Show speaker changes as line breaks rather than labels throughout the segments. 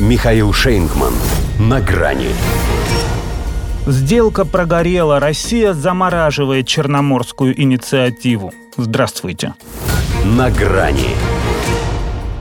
Михаил Шейнгман. На грани.
Сделка прогорела. Россия замораживает Черноморскую инициативу. Здравствуйте.
На грани.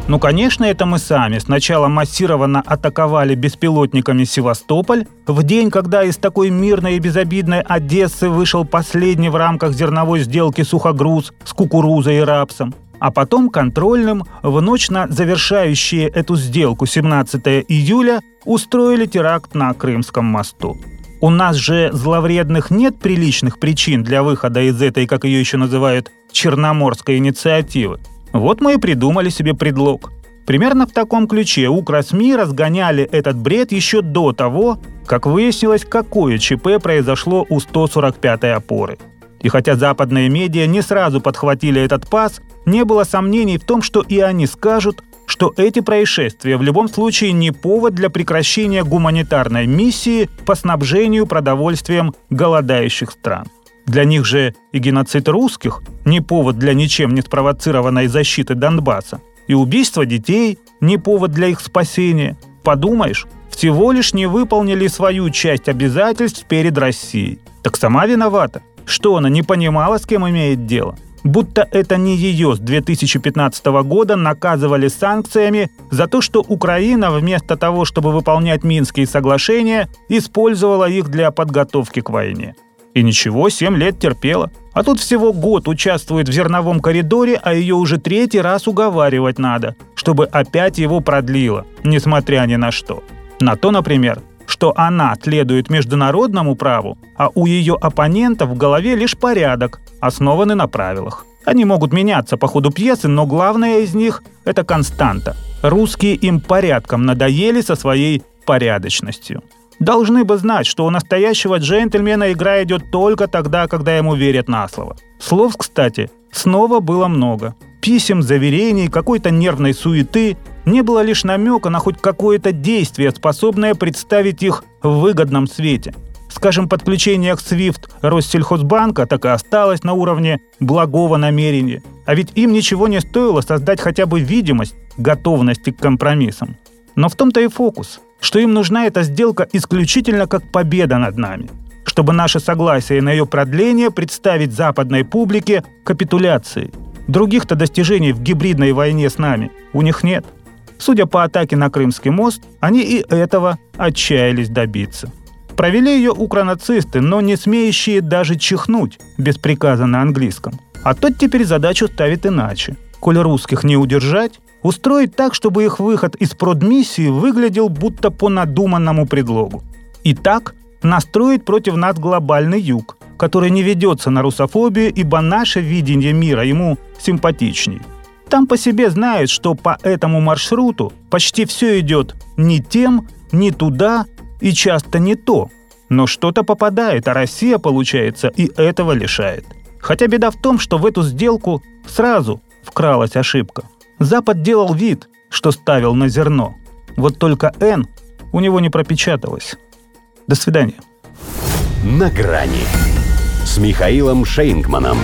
Ну, конечно, это мы сами. Сначала массированно атаковали беспилотниками Севастополь, в день, когда из такой мирной и безобидной Одессы вышел последний в рамках зерновой сделки сухогруз с кукурузой и рапсом а потом контрольным в ночь на завершающие эту сделку 17 июля устроили теракт на Крымском мосту. У нас же зловредных нет приличных причин для выхода из этой, как ее еще называют, черноморской инициативы. Вот мы и придумали себе предлог. Примерно в таком ключе УКРОСМИ разгоняли этот бред еще до того, как выяснилось, какое ЧП произошло у 145-й опоры. И хотя западные медиа не сразу подхватили этот пас, не было сомнений в том, что и они скажут, что эти происшествия в любом случае не повод для прекращения гуманитарной миссии по снабжению продовольствием голодающих стран. Для них же и геноцид русских не повод для ничем не спровоцированной защиты Донбасса, и убийство детей не повод для их спасения. Подумаешь, всего лишь не выполнили свою часть обязательств перед Россией. Так сама виновата. Что она не понимала, с кем имеет дело? Будто это не ее с 2015 года наказывали санкциями за то, что Украина вместо того, чтобы выполнять Минские соглашения, использовала их для подготовки к войне. И ничего, 7 лет терпела. А тут всего год участвует в зерновом коридоре, а ее уже третий раз уговаривать надо, чтобы опять его продлило, несмотря ни на что. На то, например, что она следует международному праву, а у ее оппонентов в голове лишь порядок, основанный на правилах. Они могут меняться по ходу пьесы, но главное из них – это константа. Русские им порядком надоели со своей порядочностью. Должны бы знать, что у настоящего джентльмена игра идет только тогда, когда ему верят на слово. Слов, кстати, снова было много. Писем, заверений, какой-то нервной суеты, не было лишь намека на хоть какое-то действие, способное представить их в выгодном свете. Скажем, подключение к SWIFT Россельхозбанка так и осталось на уровне благого намерения. А ведь им ничего не стоило создать хотя бы видимость готовности к компромиссам. Но в том-то и фокус, что им нужна эта сделка исключительно как победа над нами чтобы наше согласие на ее продление представить западной публике капитуляцией. Других-то достижений в гибридной войне с нами у них нет. Судя по атаке на Крымский мост, они и этого отчаялись добиться. Провели ее укронацисты, но не смеющие даже чихнуть без приказа на английском. А тот теперь задачу ставит иначе. Коль русских не удержать, устроить так, чтобы их выход из продмиссии выглядел будто по надуманному предлогу. И так настроить против нас глобальный юг, который не ведется на русофобию, ибо наше видение мира ему симпатичней. Там по себе знают, что по этому маршруту почти все идет не тем, не туда и часто не то. Но что-то попадает, а Россия, получается, и этого лишает. Хотя беда в том, что в эту сделку сразу вкралась ошибка. Запад делал вид, что ставил на зерно. Вот только «Н» у него не пропечаталось. До свидания.
На грани с Михаилом Шейнгманом.